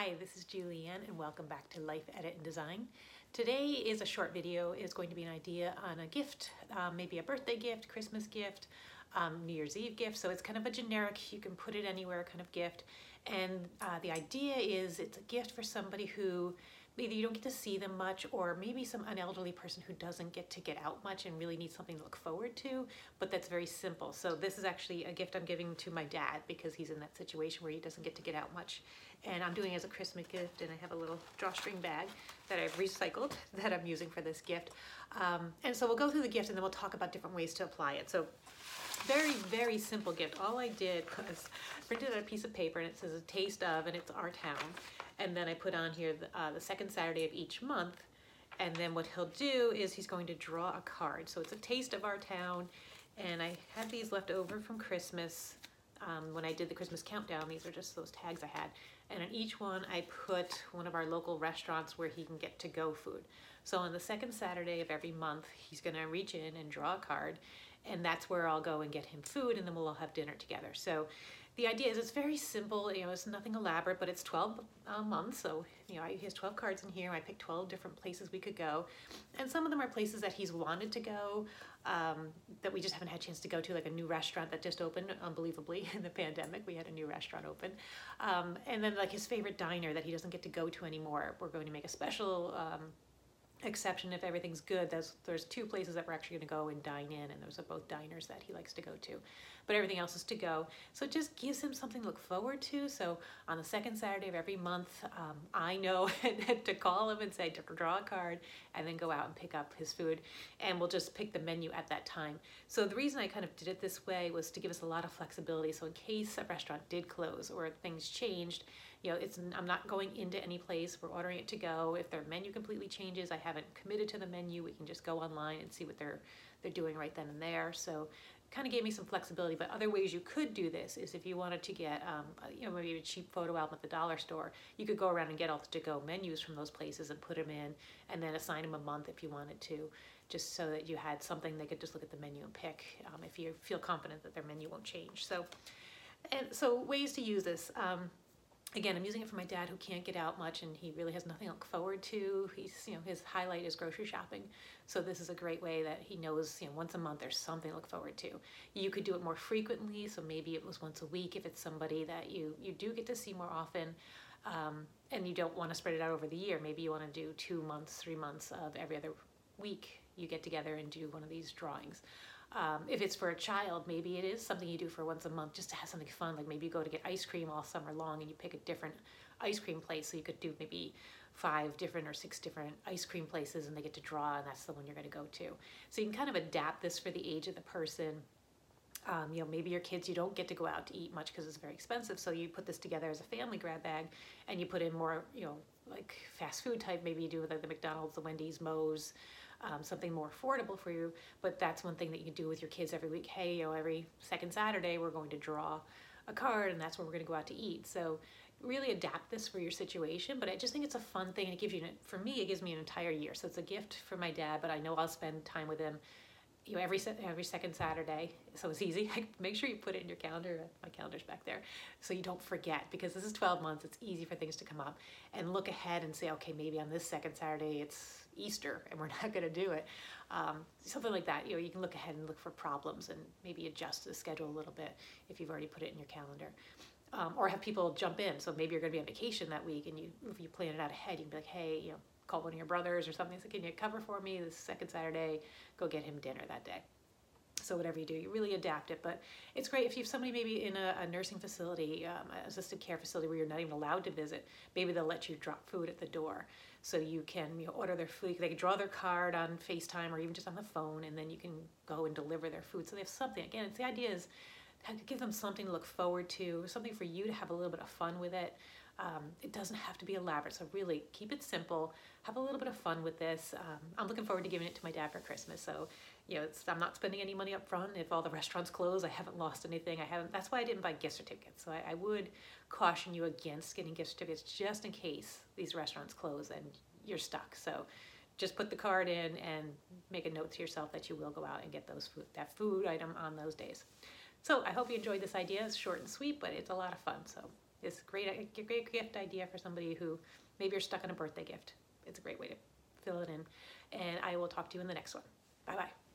Hi, this is Julianne and welcome back to Life Edit and Design. Today is a short video. It's going to be an idea on a gift, um, maybe a birthday gift, Christmas gift, um, New Year's Eve gift. So it's kind of a generic, you can put it anywhere kind of gift. And uh, the idea is it's a gift for somebody who either you don't get to see them much or maybe some an elderly person who doesn't get to get out much and really needs something to look forward to but that's very simple. So this is actually a gift i'm giving to my dad because he's in that situation where he doesn't get to get out much. And i'm doing as a christmas gift and i have a little drawstring bag that i've recycled that i'm using for this gift. Um, and so we'll go through the gift and then we'll talk about different ways to apply it. So very very simple gift. All i did was printed out a piece of paper and it says a taste of and it's our town and then I put on here the, uh, the second Saturday of each month. And then what he'll do is he's going to draw a card. So it's a taste of our town. And I had these left over from Christmas um, when I did the Christmas countdown. These are just those tags I had. And on each one, I put one of our local restaurants where he can get to go food. So on the second Saturday of every month, he's going to reach in and draw a card. And that's where I'll go and get him food, and then we'll all have dinner together. So the idea is it's very simple, you know, it's nothing elaborate, but it's 12 uh, months. So, you know, he has 12 cards in here. I picked 12 different places we could go. And some of them are places that he's wanted to go um, that we just haven't had a chance to go to, like a new restaurant that just opened, unbelievably, in the pandemic. We had a new restaurant open. Um, and then like his favorite diner that he doesn't get to go to anymore. We're going to make a special um, exception if everything's good. There's, there's two places that we're actually going to go and dine in, and those are both diners that he likes to go to. But everything else is to go. So it just gives him something to look forward to. So on the second Saturday of every month, um, I know to call him and say, to draw a card, and then go out and pick up his food. And we'll just pick the menu at that time. So the reason I kind of did it this way was to give us a lot of flexibility. So in case a restaurant did close or things changed, you know, it's I'm not going into any place. We're ordering it to go. If their menu completely changes, I haven't committed to the menu. We can just go online and see what they're they're doing right then and there. So kind of gave me some flexibility. But other ways you could do this is if you wanted to get, um, you know, maybe a cheap photo album at the dollar store, you could go around and get all the to-go menus from those places and put them in, and then assign them a month if you wanted to, just so that you had something they could just look at the menu and pick um, if you feel confident that their menu won't change. So, and so ways to use this. Um, again, I'm using it for my dad who can't get out much and he really has nothing to look forward to. He's, you know, his highlight is grocery shopping. So this is a great way that he knows, you know, once a month there's something to look forward to. You could do it more frequently. So maybe it was once a week if it's somebody that you, you do get to see more often. Um, and you don't want to spread it out over the year. Maybe you want to do two months, three months of every other week you get together and do one of these drawings. Um, if it's for a child, maybe it is something you do for once a month just to have something fun. Like maybe you go to get ice cream all summer long and you pick a different ice cream place. So you could do maybe five different or six different ice cream places and they get to draw and that's the one you're going to go to. So you can kind of adapt this for the age of the person. Um, you know, maybe your kids, you don't get to go out to eat much because it's very expensive. So you put this together as a family grab bag and you put in more, you know, like fast food type. Maybe you do like the McDonald's, the Wendy's, Moe's, um, something more affordable for you. But that's one thing that you can do with your kids every week. Hey, you know, every second Saturday we're going to draw a card, and that's where we're going to go out to eat. So really adapt this for your situation. But I just think it's a fun thing, and it gives you, for me, it gives me an entire year. So it's a gift for my dad, but I know I'll spend time with him you know every every second Saturday, so it's easy. Make sure you put it in your calendar. My calendar's back there, so you don't forget. Because this is 12 months, it's easy for things to come up. And look ahead and say, okay, maybe on this second Saturday it's Easter, and we're not going to do it. Um, something like that. You know, you can look ahead and look for problems and maybe adjust the schedule a little bit if you've already put it in your calendar. Um, or have people jump in. So maybe you're going to be on vacation that week, and you if you plan it out ahead, you can be like, hey, you know call one of your brothers or something. Say, can you cover for me this second Saturday? Go get him dinner that day. So whatever you do, you really adapt it. But it's great if you have somebody maybe in a, a nursing facility, um, assisted care facility where you're not even allowed to visit. Maybe they'll let you drop food at the door, so you can you know, order their food. They can draw their card on FaceTime or even just on the phone, and then you can go and deliver their food. So they have something. Again, it's the idea is give them something to look forward to, something for you to have a little bit of fun with it. Um, it doesn't have to be elaborate, so really keep it simple. Have a little bit of fun with this. Um, I'm looking forward to giving it to my dad for Christmas. So, you know, I'm not spending any money up front. If all the restaurants close, I haven't lost anything. I haven't. That's why I didn't buy gift certificates. So I, I would caution you against getting gift certificates just in case these restaurants close and you're stuck. So just put the card in and make a note to yourself that you will go out and get those food, that food item on those days. So I hope you enjoyed this idea. It's short and sweet, but it's a lot of fun. So It's a great, a great gift idea for somebody who maybe you're stuck on a birthday gift. It's a great way to fill it in. And I will talk to you in the next one. Bye bye.